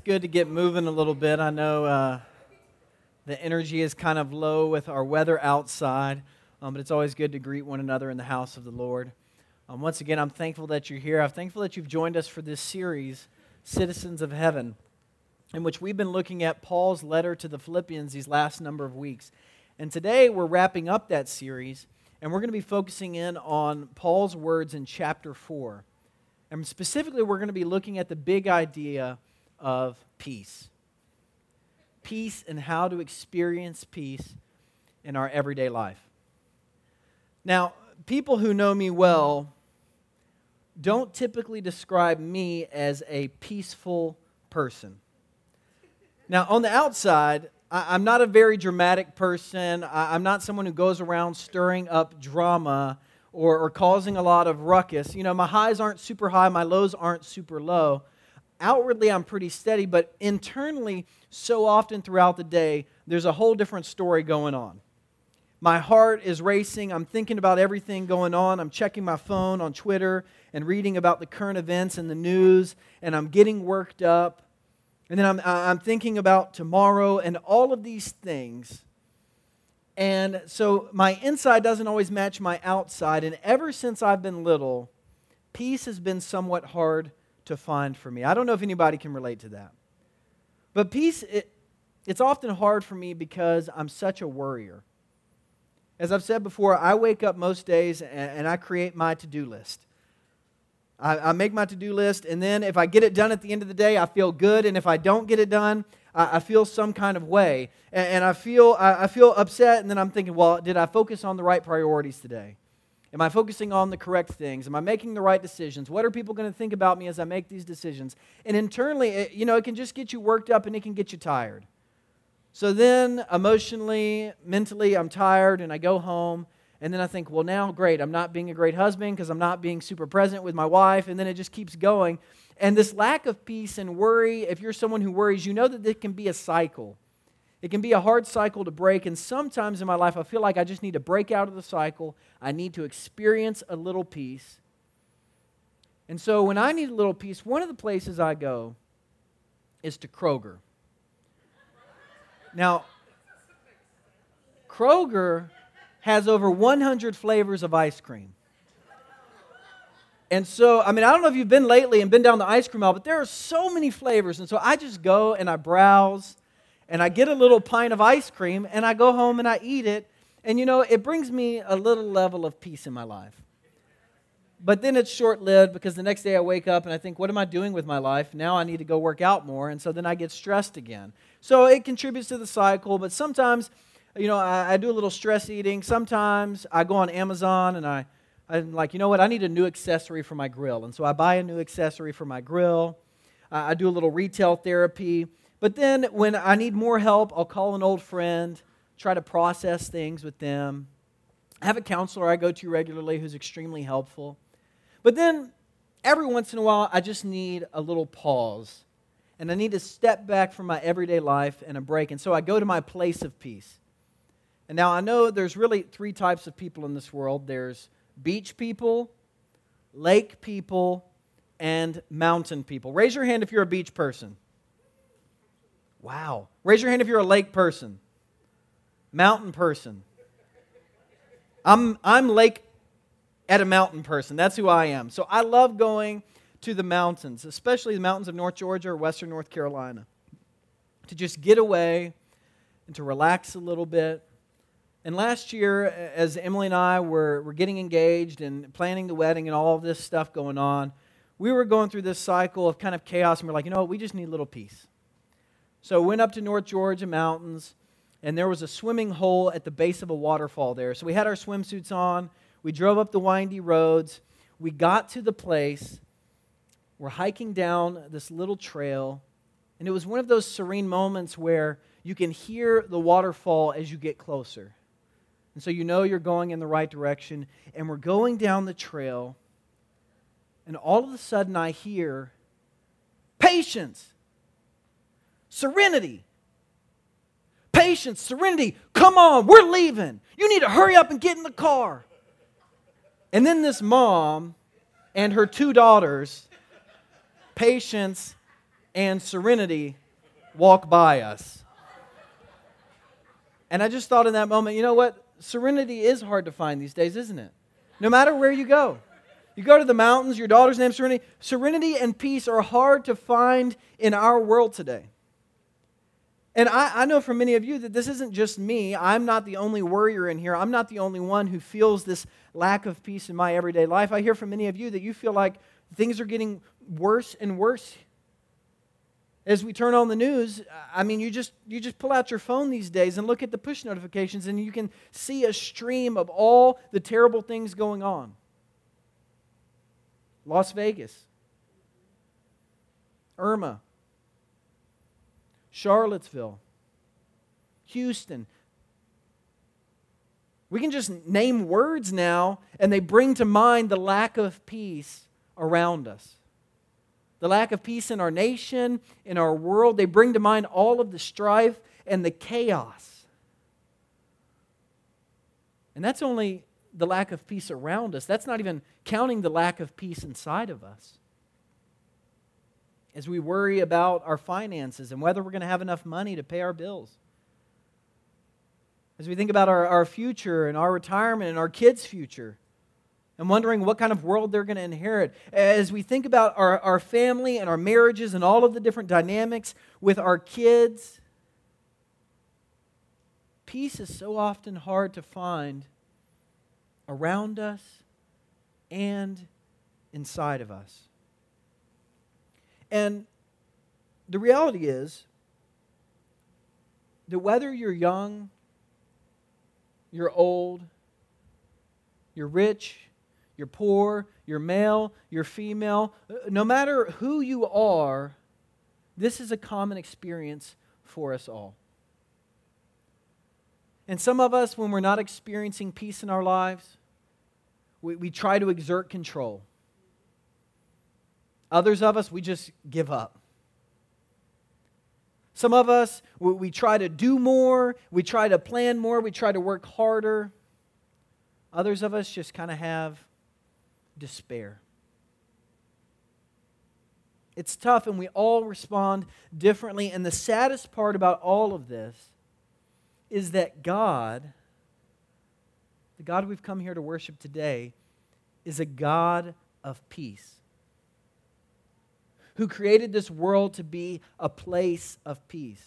It's good to get moving a little bit. I know uh, the energy is kind of low with our weather outside, um, but it's always good to greet one another in the house of the Lord. Um, once again, I'm thankful that you're here. I'm thankful that you've joined us for this series, Citizens of Heaven, in which we've been looking at Paul's letter to the Philippians these last number of weeks. And today we're wrapping up that series, and we're going to be focusing in on Paul's words in chapter 4. And specifically, we're going to be looking at the big idea of peace. Peace and how to experience peace in our everyday life. Now, people who know me well don't typically describe me as a peaceful person. Now, on the outside, I, am not a very dramatic person. I, am not someone who goes around stirring up drama or, or causing a lot of ruckus. You know, my highs aren't super high, my lows aren't super low. Outwardly, I'm pretty steady, but internally, so often throughout the day, there's a whole different story going on. My heart is racing. I'm thinking about everything going on. I'm checking my phone on Twitter and reading about the current events and the news, and I'm getting worked up. And then I'm, I'm thinking about tomorrow and all of these things and so my inside doesn't always match my outside. And ever since I've been little, peace has been somewhat hard to find for me. I don't know if anybody can relate to that. But peace, it, it's often hard for me because I'm such a worrier. As I've said before, I wake up most days and, and I create my to do list. I, I make my to do list, and then if I get it done at the end of the day, I feel good. And if I don't get it done, I, I feel some kind of way. And, and I, feel, I, I feel upset, and then I'm thinking, well, did I focus on the right priorities today? Am I focusing on the correct things? Am I making the right decisions? What are people going to think about me as I make these decisions? And internally, it, you know, it can just get you worked up and it can get you tired. So then, emotionally, mentally, I'm tired and I go home. And then I think, well, now, great, I'm not being a great husband because I'm not being super present with my wife. And then it just keeps going. And this lack of peace and worry, if you're someone who worries, you know that it can be a cycle. It can be a hard cycle to break. And sometimes in my life, I feel like I just need to break out of the cycle. I need to experience a little peace. And so when I need a little peace, one of the places I go is to Kroger. Now, Kroger has over 100 flavors of ice cream. And so, I mean, I don't know if you've been lately and been down the ice cream aisle, but there are so many flavors. And so I just go and I browse and I get a little pint of ice cream and I go home and I eat it. And you know, it brings me a little level of peace in my life. But then it's short lived because the next day I wake up and I think, what am I doing with my life? Now I need to go work out more. And so then I get stressed again. So it contributes to the cycle. But sometimes, you know, I, I do a little stress eating. Sometimes I go on Amazon and I I'm like, you know what? I need a new accessory for my grill. And so I buy a new accessory for my grill. I do a little retail therapy. But then when I need more help, I'll call an old friend, try to process things with them. I have a counselor I go to regularly who's extremely helpful. But then every once in a while, I just need a little pause. And I need to step back from my everyday life and a break. And so I go to my place of peace. And now I know there's really three types of people in this world there's beach people, lake people, and mountain people. Raise your hand if you're a beach person. Wow. Raise your hand if you're a lake person, mountain person. I'm, I'm lake at a mountain person. That's who I am. So I love going to the mountains, especially the mountains of North Georgia or Western North Carolina, to just get away and to relax a little bit and last year, as Emily and I were, were getting engaged and planning the wedding and all this stuff going on, we were going through this cycle of kind of chaos, and we are like, you know what, we just need a little peace. So we went up to North Georgia mountains, and there was a swimming hole at the base of a waterfall there. So we had our swimsuits on, we drove up the windy roads, we got to the place, we're hiking down this little trail, and it was one of those serene moments where you can hear the waterfall as you get closer. And so you know you're going in the right direction. And we're going down the trail. And all of a sudden I hear patience, serenity. Patience, serenity. Come on, we're leaving. You need to hurry up and get in the car. And then this mom and her two daughters, Patience and serenity walk by us. And I just thought in that moment, you know what? Serenity is hard to find these days, isn't it? No matter where you go. You go to the mountains, your daughter's name Serenity. Serenity and peace are hard to find in our world today. And I, I, know for many of you that this isn't just me. I'm not the only worrier in here. I'm not the only one who feels this lack of peace in my everyday life. I hear from many of you that you feel like things are getting worse and worse. As we turn on the news, I mean, you just, you just pull out your phone these days and look at the push notifications, and you can see a stream of all the terrible things going on. Las Vegas, Irma, Charlottesville, Houston. We can just name words now, and they bring to mind the lack of peace around us. The lack of peace in our nation, in our world. They bring to mind all of the strife and the chaos. And that's only the lack of peace around us. That's not even counting the lack of peace inside of us as we worry about our finances and whether we're going to have enough money to pay our bills. As we think about our, our future and our retirement and our kids' future and wondering what kind of world they're going to inherit. As we think about our, our family and our marriages and all of the different dynamics with our kids, peace is so often hard to find around us and inside of us. And the reality is that whether you're young, you're old, you're rich, you're poor, you're male, you're female, uh, no matter who you are, this is a common experience for us all. And some of us, when we're not experiencing peace in our lives, we, we try to exert control. Others of us, we just give up. Some of us, we try to do more, we try to plan more, we try to work harder. Others of us just kind of have despair. It's tough, and we all respond differently. And the saddest part about all of this is that God, the God we've come here to worship today, is a God of peace who created this world to be a place of peace.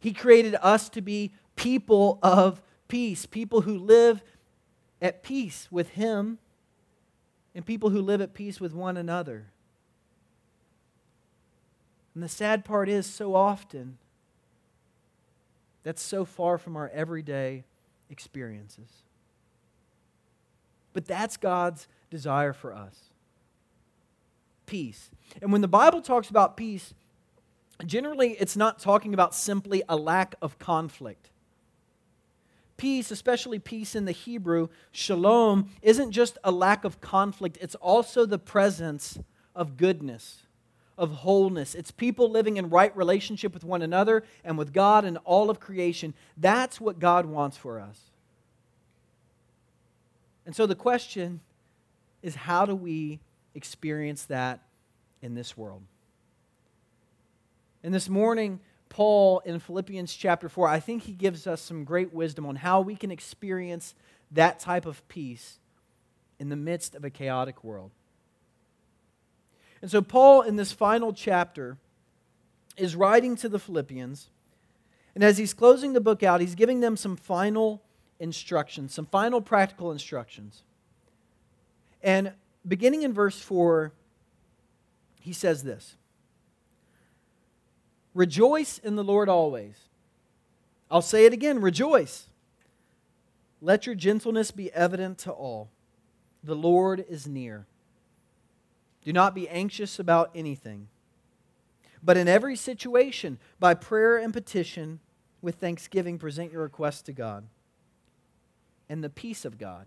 He created us to be people of peace, people who live at peace with Him and people who live at peace with one another. And the sad part is, so often, that's so far from our everyday experiences. But that's God's desire for us peace. And when the Bible talks about peace, generally it's not talking about simply a lack of conflict. Peace, especially peace in the Hebrew, shalom, isn't just a lack of conflict, it's also the presence of goodness, of wholeness. It's people living in right relationship with one another and with God and all of creation. That's what God wants for us. And so the question is how do we experience that in this world. And this morning, Paul in Philippians chapter 4, I think he gives us some great wisdom on how we can experience that type of peace in the midst of a chaotic world. And so, Paul, in this final chapter, is writing to the Philippians. And as he's closing the book out, he's giving them some final instructions, some final practical instructions. And beginning in verse 4, he says this Rejoice in the Lord always. I'll say it again rejoice. Let your gentleness be evident to all. The Lord is near. Do not be anxious about anything, but in every situation, by prayer and petition, with thanksgiving, present your requests to God. And the peace of God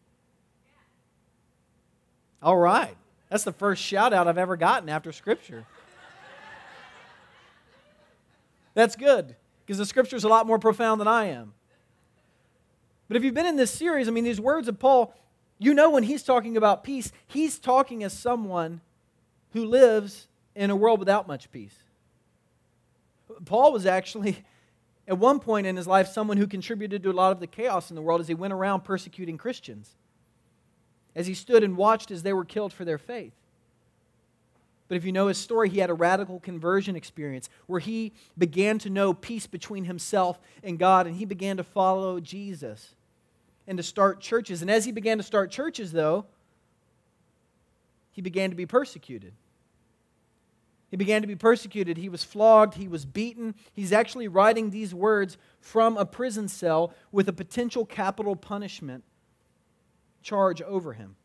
All right. That's the first shout out I've ever gotten after Scripture. That's good because the Scripture is a lot more profound than I am. But if you've been in this series, I mean, these words of Paul, you know when he's talking about peace, he's talking as someone who lives in a world without much peace. Paul was actually, at one point in his life, someone who contributed to a lot of the chaos in the world as he went around persecuting Christians, as he stood and watched as they were killed for their faith. But if you know his story, he had a radical conversion experience where he began to know peace between himself and God, and he began to follow Jesus and to start churches. And as he began to start churches, though, he began to be persecuted. He began to be persecuted. He was flogged. He was beaten. He's actually writing these words from a prison cell with a potential capital punishment charge over him.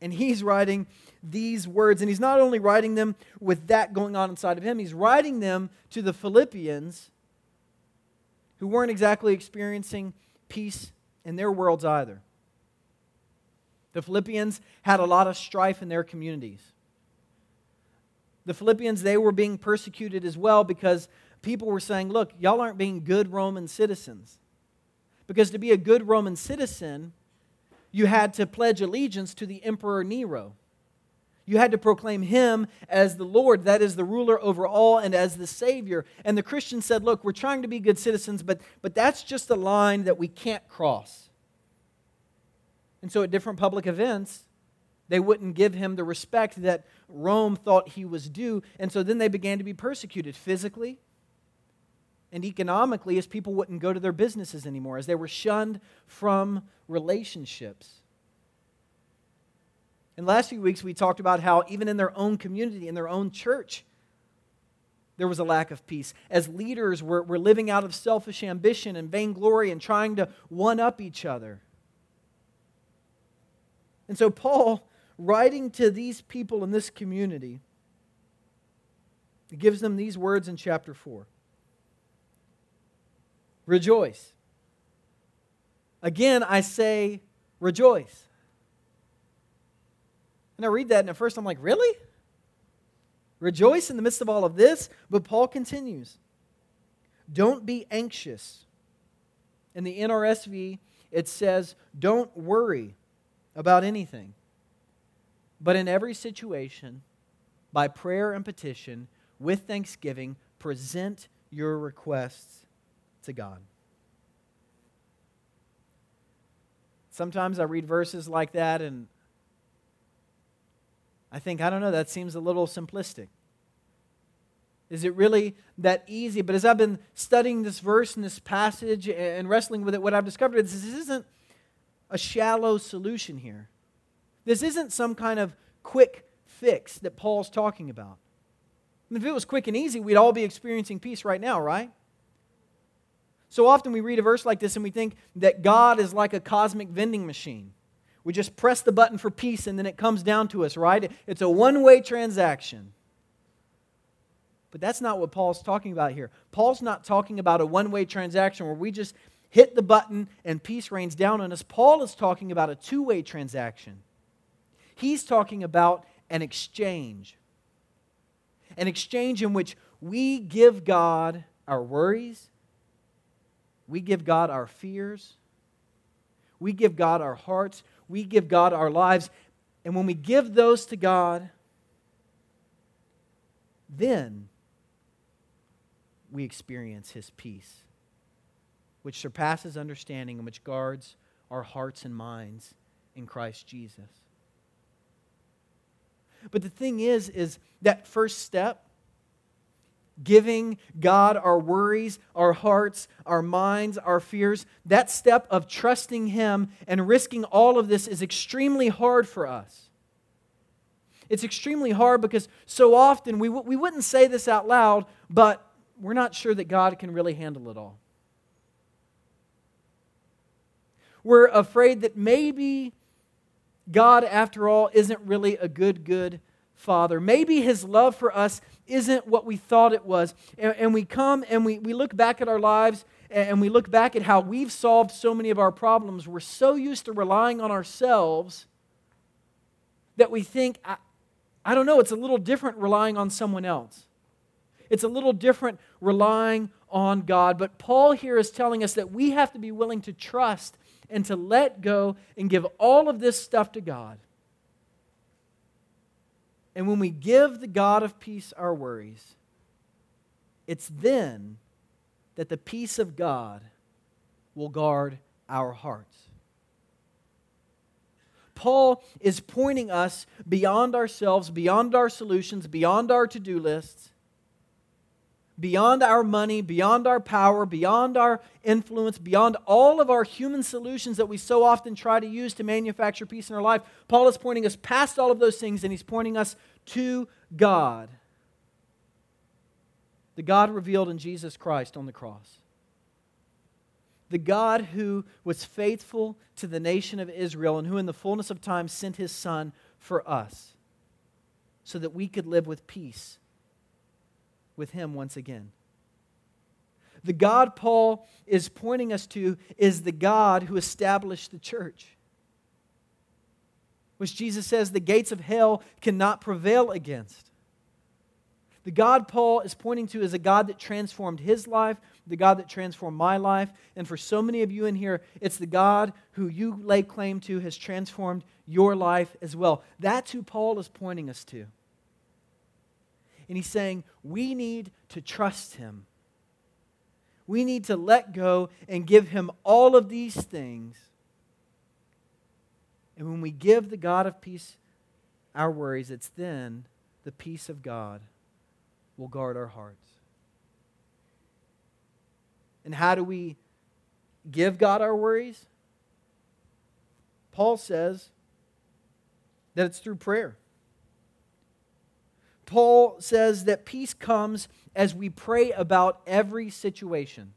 And he's writing these words, and he's not only writing them with that going on inside of him, he's writing them to the Philippians who weren't exactly experiencing peace in their worlds either. The Philippians had a lot of strife in their communities the Philippians, they were being persecuted as well because people were saying, look, y'all aren't being good Roman citizens. Because to be a good Roman citizen, you had to pledge allegiance to the Emperor Nero. You had to proclaim him as the Lord, that is the ruler over all, and as the Savior. And the Christians said, Look, we're trying to be good citizens, but, but that's just a line that we can't cross. And so at different public events, they wouldn't give him the respect that Rome thought he was due. And so then they began to be persecuted physically and economically as people wouldn't go to their businesses anymore, as they were shunned from relationships. In the last few weeks, we talked about how even in their own community, in their own church, there was a lack of peace. As leaders were, were living out of selfish ambition and vainglory and trying to one up each other. And so Paul writing to these people in this community, gives them these words in chapter 4 Rejoice. Again, I say, rejoice. And I read that, and at first I'm like, really? Rejoice in the midst of all of this? But Paul continues Don't be anxious. In the NRSV, it says, Don't worry about anything. But in every situation, by prayer and petition, with thanksgiving, present your requests to God. Sometimes I read verses like that and I think, I don't know, that seems a little simplistic. Is it really that easy? But as I've been studying this verse and this passage and wrestling with it, what I've discovered is this isn't a shallow solution here. This isn't some kind of quick fix that Paul's talking about. If it was quick and easy, we'd all be experiencing peace right now, right? So often we read a verse like this and we think that God is like a cosmic vending machine. We just press the button for peace and then it comes down to us, right? It's a one way transaction. But that's not what Paul's talking about here. Paul's not talking about a one way transaction where we just hit the button and peace rains down on us. Paul is talking about a two way transaction He's talking about an exchange. An exchange in which we give God our worries, we give God our fears, we give God our hearts, we give God our lives. And when we give those to God, then we experience His peace, which surpasses understanding and which guards our hearts and minds in Christ Jesus. But the thing is, is that first step, giving God our worries, our hearts, our minds, our fears, that step of trusting Him and risking all of this is extremely hard for us. It's extremely hard because so often we, we wouldn't say this out loud, but we're not sure that God can really handle it all. We're afraid that maybe God, after all, isn't really a good, good Father. Maybe His love for us isn't what we thought it was. And, and we come and we, we look back at our lives and we look back at how we've solved so many of our problems. We're so used to relying on ourselves that we think, I, I don't know, it's a little different relying on someone else. It's a little different relying on God. But Paul here is telling us that we have to be willing to trust and to let go and give all of this stuff to God. And when we give the God of peace our worries, it's then that the peace of God will guard our hearts. Paul is pointing us beyond ourselves, beyond our solutions, beyond our to do lists, beyond our money, beyond our power, beyond our influence, beyond all of our human solutions that we so often try to use to manufacture peace in our life. Paul is pointing us past all of those things and he's pointing us to God. The God revealed in Jesus Christ on the cross. The God who was faithful to the nation of Israel and who, in the fullness of time, sent his Son for us so that we could live with peace with him once again. The God Paul is pointing us to is the God who established the church. Which Jesus says the gates of hell cannot prevail against. The God Paul is pointing to is a God that transformed his life, the God that transformed my life. And for so many of you in here, it's the God who you lay claim to has transformed your life as well. That's who Paul is pointing us to. And he's saying, we need to trust him. We need to let go and give him all of these things. And when we give the God of peace our worries, it's then the peace of God will guard our hearts. And how do we give God our worries? Paul says that it's through prayer. Paul says that peace comes as we pray about every situation.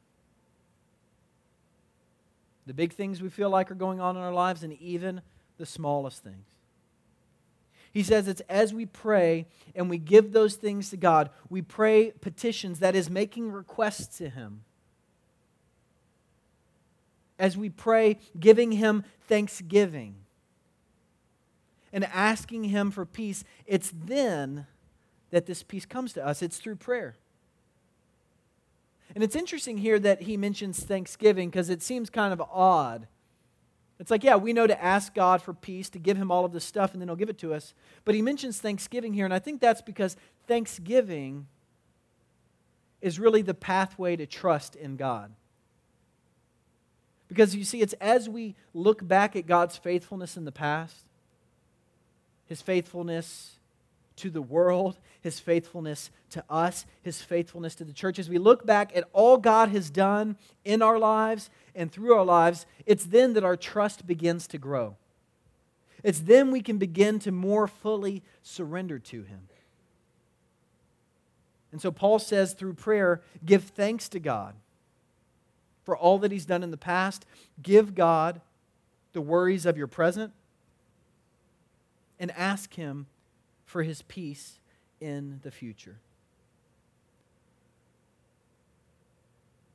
The big things we feel like are going on in our lives, and even the smallest things. He says it's as we pray and we give those things to God, we pray petitions, that is, making requests to Him. As we pray, giving Him thanksgiving and asking Him for peace, it's then that this peace comes to us. It's through prayer. And it's interesting here that he mentions thanksgiving because it seems kind of odd. It's like, yeah, we know to ask God for peace, to give him all of this stuff, and then he'll give it to us. But he mentions thanksgiving here, and I think that's because thanksgiving is really the pathway to trust in God. Because you see, it's as we look back at God's faithfulness in the past, his faithfulness to the world, his faithfulness to us, his faithfulness to the church. As we look back at all God has done in our lives and through our lives, it's then that our trust begins to grow. It's then we can begin to more fully surrender to him. And so Paul says through prayer, give thanks to God for all that he's done in the past. Give God the worries of your present and ask him for his peace in the future.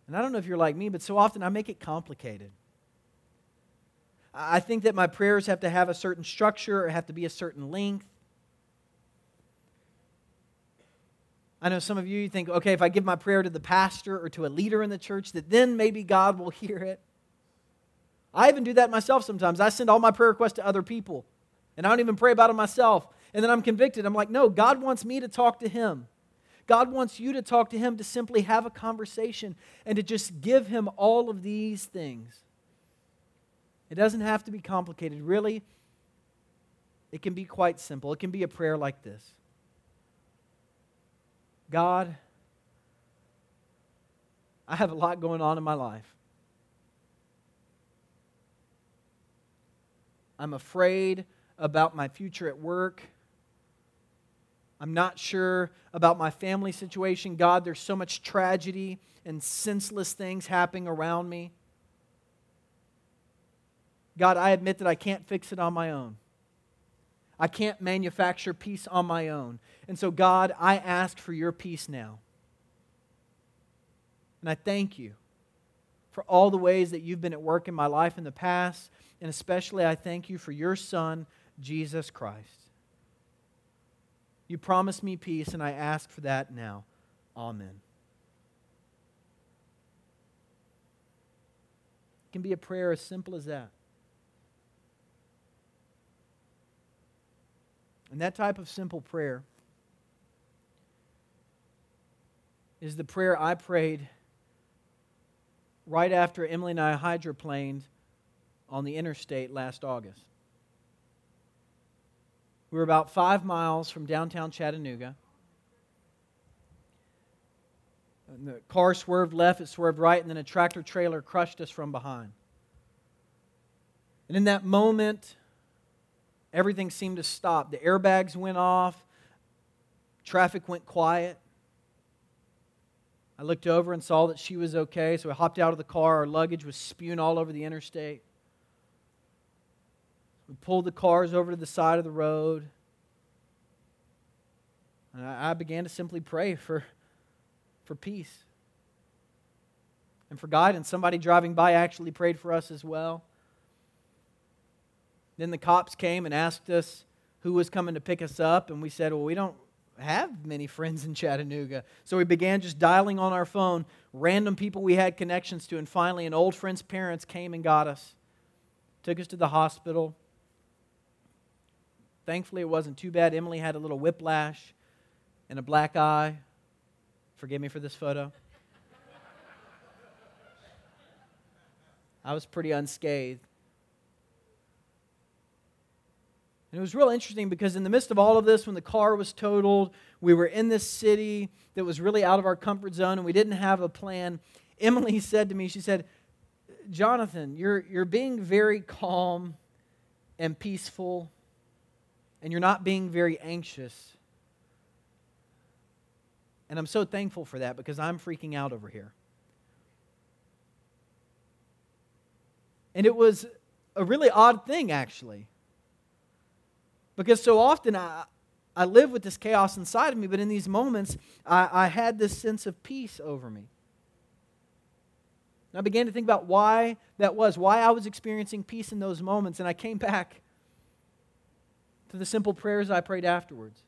And I don't know if you're like me, but so often I make it complicated. I think that my prayers have to have a certain structure or have to be a certain length. I know some of you you think, okay, if I give my prayer to the pastor or to a leader in the church, that then maybe God will hear it. I even do that myself sometimes. I send all my prayer requests to other people, and I don't even pray about them myself and then I'm convicted. I'm like, no, God wants me to talk to Him. God wants you to talk to Him to simply have a conversation and to just give Him all of these things. It doesn't have to be complicated. Really, it can be quite simple. It can be a prayer like this God, I have a lot going on in my life. I'm afraid about my future at work. I'm not sure about my family situation. God, there's so much tragedy and senseless things happening around me. God, I admit that I can't fix it on my own. I can't manufacture peace on my own. And so, God, I ask for your peace now. And I thank you for all the ways that you've been at work in my life in the past. And especially, I thank you for your Son, Jesus Christ. You promised me peace, and I ask for that now. Amen. It can be a prayer as simple as that. And that type of simple prayer is the prayer I prayed right after Emily and I hydroplaned on the interstate last August. We were about five miles from downtown Chattanooga. And the car swerved left, it swerved right, and then a tractor trailer crushed us from behind. And in that moment, everything seemed to stop. The airbags went off, traffic went quiet. I looked over and saw that she was okay, so I hopped out of the car. Our luggage was spewing all over the interstate. We pulled the cars over to the side of the road. And I began to simply pray for, for peace and for guidance. Somebody driving by actually prayed for us as well. Then the cops came and asked us who was coming to pick us up, and we said, Well, we don't have many friends in Chattanooga. So we began just dialing on our phone random people we had connections to, and finally, an old friend's parents came and got us, took us to the hospital. Thankfully, it wasn't too bad. Emily had a little whiplash and a black eye. Forgive me for this photo. I was pretty unscathed. And it was real interesting because in the midst of all of this, when the car was totaled, we were in this city that was really out of our comfort zone and we didn't have a plan. Emily said to me, she said, Jonathan, you're, you're being very calm and peaceful, and you're not being very anxious. And I'm so thankful for that because I'm freaking out over here. And it was a really odd thing, actually. Because so often I, I live with this chaos inside of me, but in these moments, I, I had this sense of peace over me. And I began to think about why that was, why I was experiencing peace in those moments, and I came back to the simple prayers I prayed afterwards.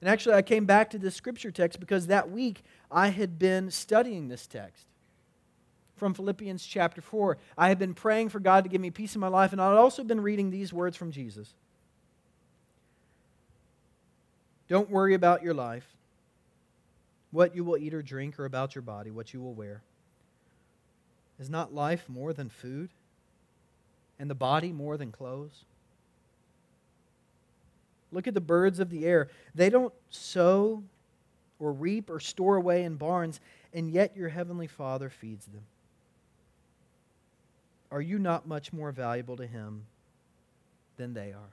And actually, I came back to this scripture text because that week I had been studying this text from Philippians chapter 4. I had been praying for God to give me peace in my life, and I had also been reading these words from Jesus. Don't worry about your life, what you will eat or drink, or about your body, what you will wear. Is not life more than food, and the body more than clothes? Look at the birds of the air. They don't sow or reap or store away in barns, and yet your heavenly Father feeds them. Are you not much more valuable to him than they are?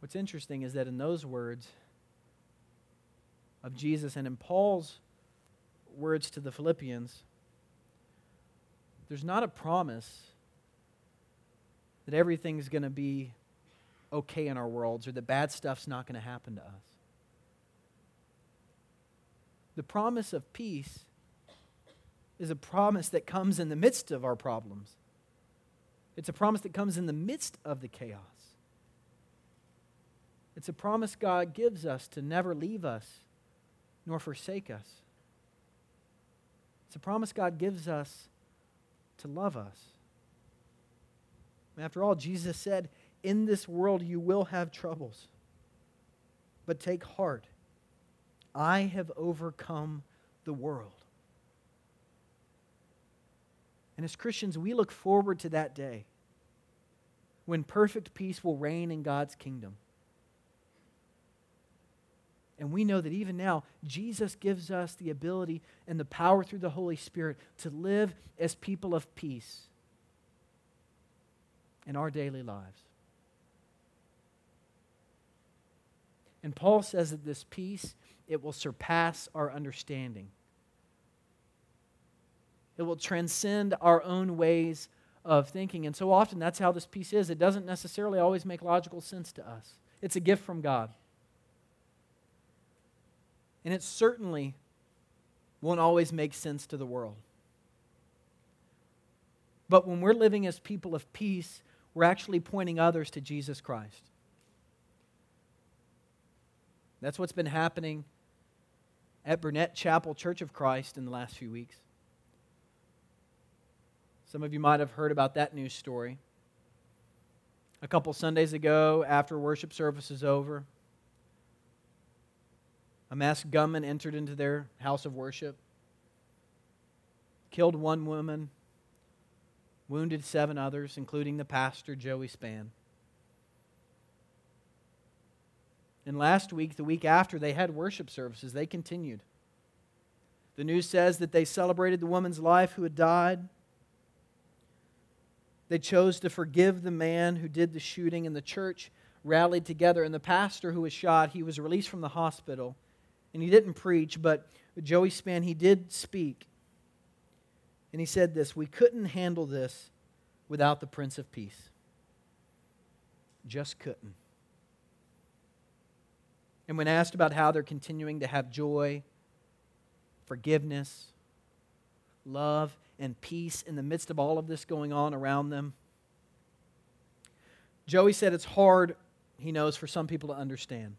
What's interesting is that in those words of Jesus and in Paul's words to the Philippians, there's not a promise that everything's going to be okay in our worlds or that bad stuff's not going to happen to us the promise of peace is a promise that comes in the midst of our problems. It's a promise that comes in the midst of the chaos. It's a promise God gives us to never leave us nor forsake us. It's a promise God gives us to love us. after all, Jesus said, In this world you will have troubles, but take heart. I have overcome the world. And as Christians, we look forward to that day when perfect peace will reign in God's kingdom. And we know that even now, Jesus gives us the ability and the power through the Holy Spirit to live as people of peace in our daily lives. And Paul says that this peace it will surpass our understanding. It will transcend our own ways of thinking. And so often that's how this peace is. It doesn't necessarily always make logical sense to us, it's a gift from God. And it certainly won't always make sense to the world. But when we're living as people of peace, we're actually pointing others to Jesus Christ. That's what's been happening at Burnett Chapel Church of Christ in the last few weeks. Some of you might have heard about that news story. A couple Sundays ago, after worship service is over, a masked gunman entered into their house of worship, killed one woman, wounded seven others, including the pastor, Joey Spann. And last week, the week after, they had worship services. They continued. The news says that they celebrated the woman's life who had died. They chose to forgive the man who did the shooting, and the church rallied together. And the pastor who was shot, he was released from the hospital. And he didn't preach, but Joey Spann, he did speak. And he said this We couldn't handle this without the Prince of Peace. Just couldn't. And when asked about how they're continuing to have joy, forgiveness, love, and peace in the midst of all of this going on around them, Joey said it's hard, he knows, for some people to understand.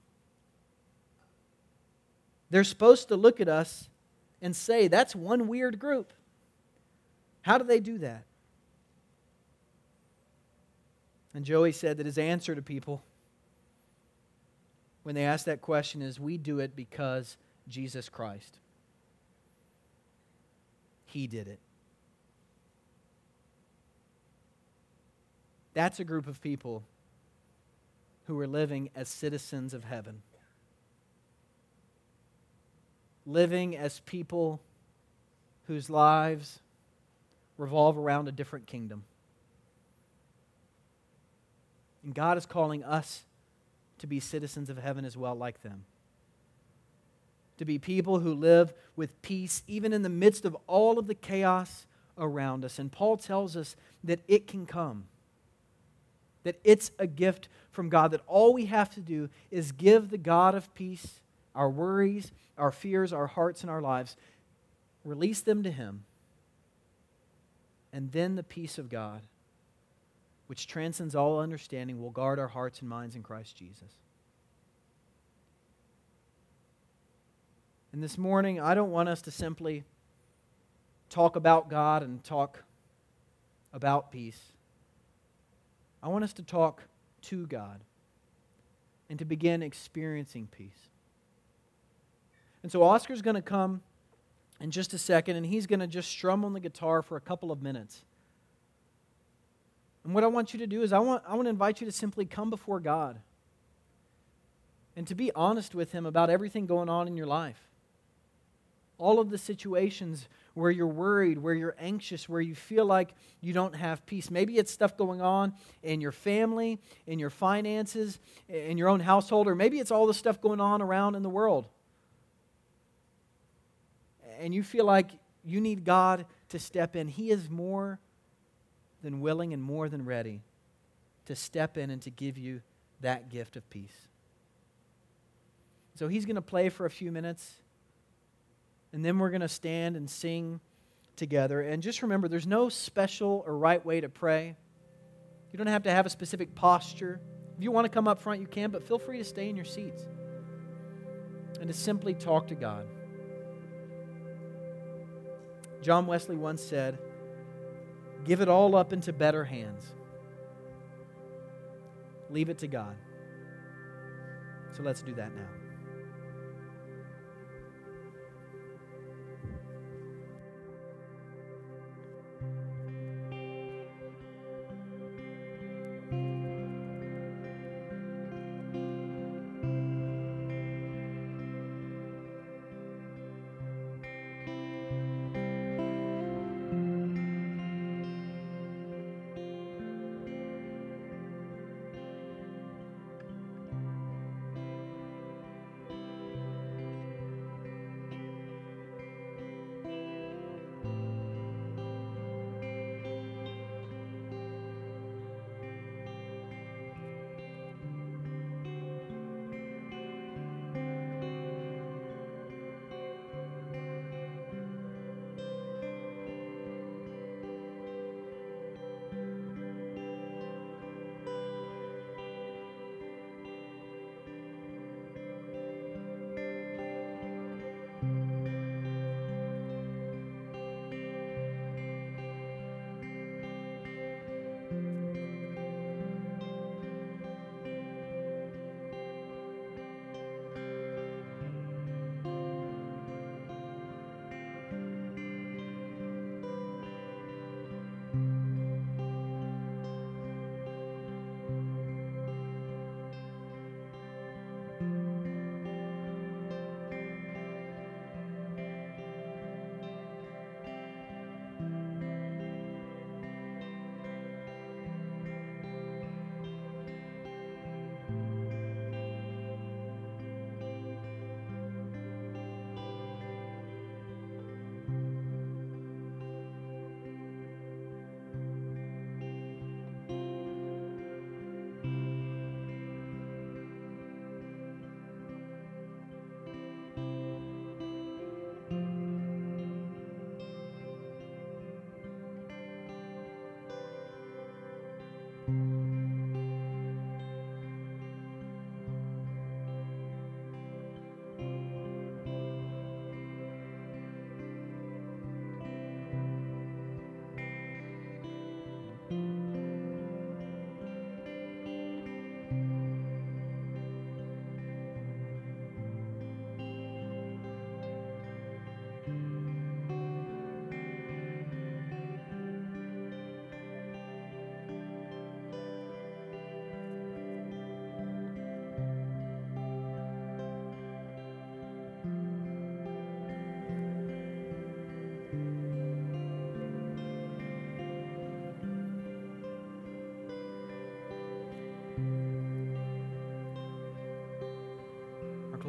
They're supposed to look at us and say, that's one weird group. How do they do that? And Joey said that his answer to people when they ask that question is we do it because Jesus Christ. He did it. That's a group of people who are living as citizens of heaven. Living as people whose lives revolve around a different kingdom. And God is calling us to be citizens of heaven as well, like them. To be people who live with peace, even in the midst of all of the chaos around us. And Paul tells us that it can come, that it's a gift from God, that all we have to do is give the God of peace our worries, our fears, our hearts, and our lives, release them to Him, and then the peace of God which transcends all understanding, will guard our hearts and minds in Christ Jesus. And this morning, I don't want us to simply talk about God and talk about peace. I want us to talk to God and to begin experiencing peace. And so Oscar's going to come in just a second, and he's going to just strum on the guitar for a couple of minutes. And what I want you to do is, I want, I want to invite you to simply come before God and to be honest with Him about everything going on in your life. All of the situations where you're worried, where you're anxious, where you feel like you don't have peace. Maybe it's stuff going on in your family, in your finances, in your own household, or maybe it's all the stuff going on around in the world. And you feel like you need God to step in. He is more than willing and more than ready to step in and to give you that gift of peace. So he's going to play for a few minutes, and then we're going to stand and sing together. And just remember, there's no special or right way to pray. You don't have to have a specific posture. If you want to come up front, you can, but feel free to stay in your seats and to simply talk to God. John Wesley once said, Give it all up into better hands. Leave it to God. So let's do that now.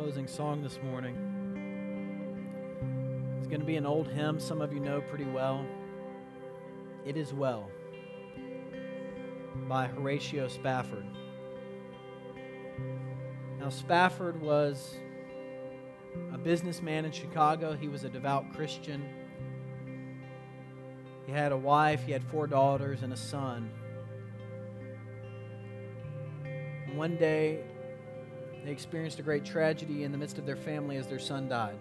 Closing song this morning. It's going to be an old hymn some of you know pretty well. It is Well by Horatio Spafford. Now, Spafford was a businessman in Chicago, he was a devout Christian. He had a wife, he had four daughters, and a son. One day, they experienced a great tragedy in the midst of their family as their son died.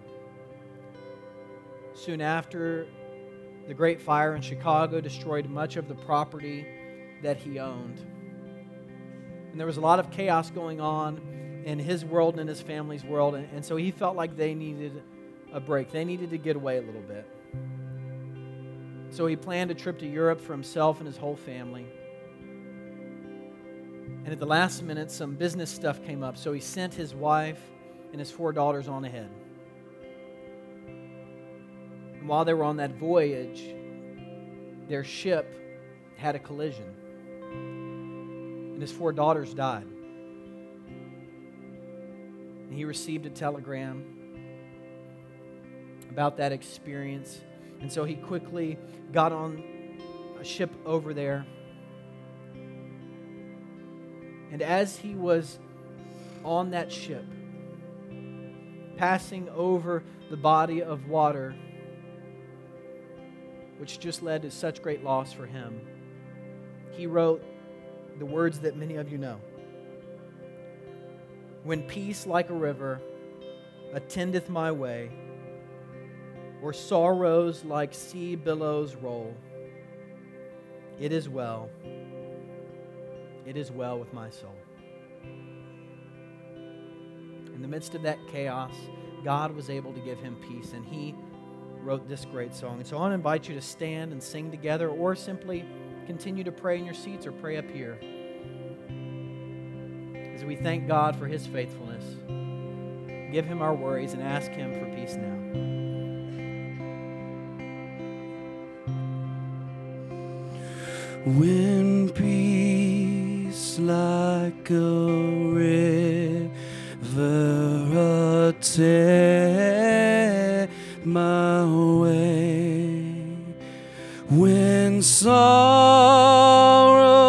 Soon after, the Great Fire in Chicago destroyed much of the property that he owned. And there was a lot of chaos going on in his world and in his family's world, and, and so he felt like they needed a break. They needed to get away a little bit. So he planned a trip to Europe for himself and his whole family. And at the last minute, some business stuff came up, so he sent his wife and his four daughters on ahead. And while they were on that voyage, their ship had a collision, and his four daughters died. And he received a telegram about that experience, and so he quickly got on a ship over there and as he was on that ship, passing over the body of water, which just led to such great loss for him, he wrote the words that many of you know. When peace like a river attendeth my way, or sorrows like sea billows roll, it is well it is well with my soul. In the midst of that chaos, God was able to give him peace, and he wrote this great song. And so I want to invite you to stand and sing together, or simply continue to pray in your seats or pray up here. As we thank God for his faithfulness, give him our worries and ask him for peace now. When peace a river attend my way. When sorrow